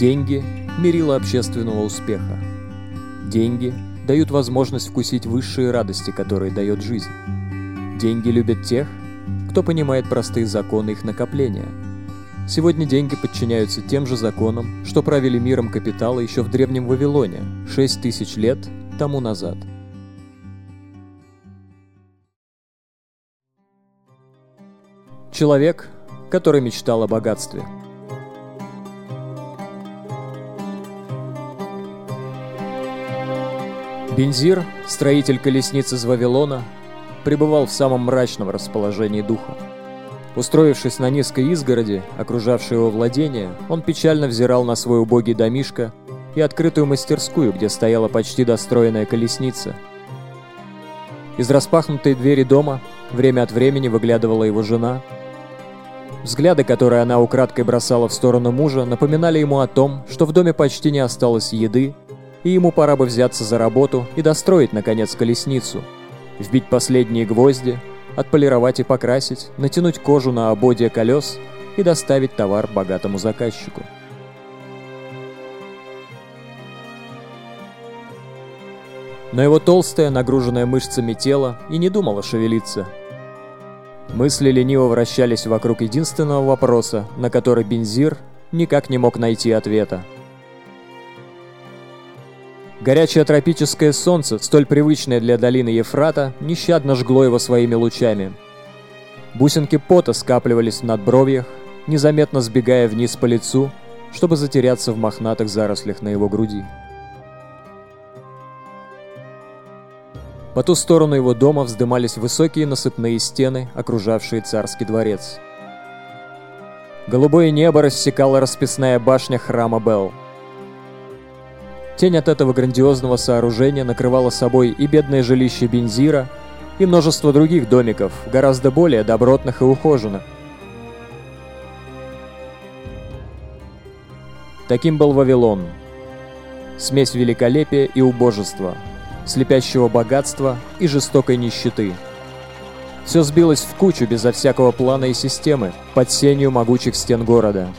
Деньги – мерило общественного успеха. Деньги дают возможность вкусить высшие радости, которые дает жизнь. Деньги любят тех, кто понимает простые законы их накопления. Сегодня деньги подчиняются тем же законам, что правили миром капитала еще в Древнем Вавилоне 6 тысяч лет тому назад. Человек, который мечтал о богатстве – Бензир, строитель колесницы из Вавилона, пребывал в самом мрачном расположении духа. Устроившись на низкой изгороди, окружавшей его владение, он печально взирал на свой убогий домишко и открытую мастерскую, где стояла почти достроенная колесница. Из распахнутой двери дома время от времени выглядывала его жена. Взгляды, которые она украдкой бросала в сторону мужа, напоминали ему о том, что в доме почти не осталось еды, и ему пора бы взяться за работу и достроить, наконец, колесницу. Вбить последние гвозди, отполировать и покрасить, натянуть кожу на ободья колес и доставить товар богатому заказчику. Но его толстое, нагруженное мышцами тело и не думало шевелиться. Мысли лениво вращались вокруг единственного вопроса, на который Бензир никак не мог найти ответа. Горячее тропическое солнце, столь привычное для долины Ефрата, нещадно жгло его своими лучами. Бусинки пота скапливались в надбровьях, незаметно сбегая вниз по лицу, чтобы затеряться в мохнатых зарослях на его груди. По ту сторону его дома вздымались высокие насыпные стены, окружавшие царский дворец. Голубое небо рассекала расписная башня храма Белл. Тень от этого грандиозного сооружения накрывала собой и бедное жилище Бензира, и множество других домиков, гораздо более добротных и ухоженных. Таким был Вавилон. Смесь великолепия и убожества, слепящего богатства и жестокой нищеты. Все сбилось в кучу безо всякого плана и системы, под сенью могучих стен города –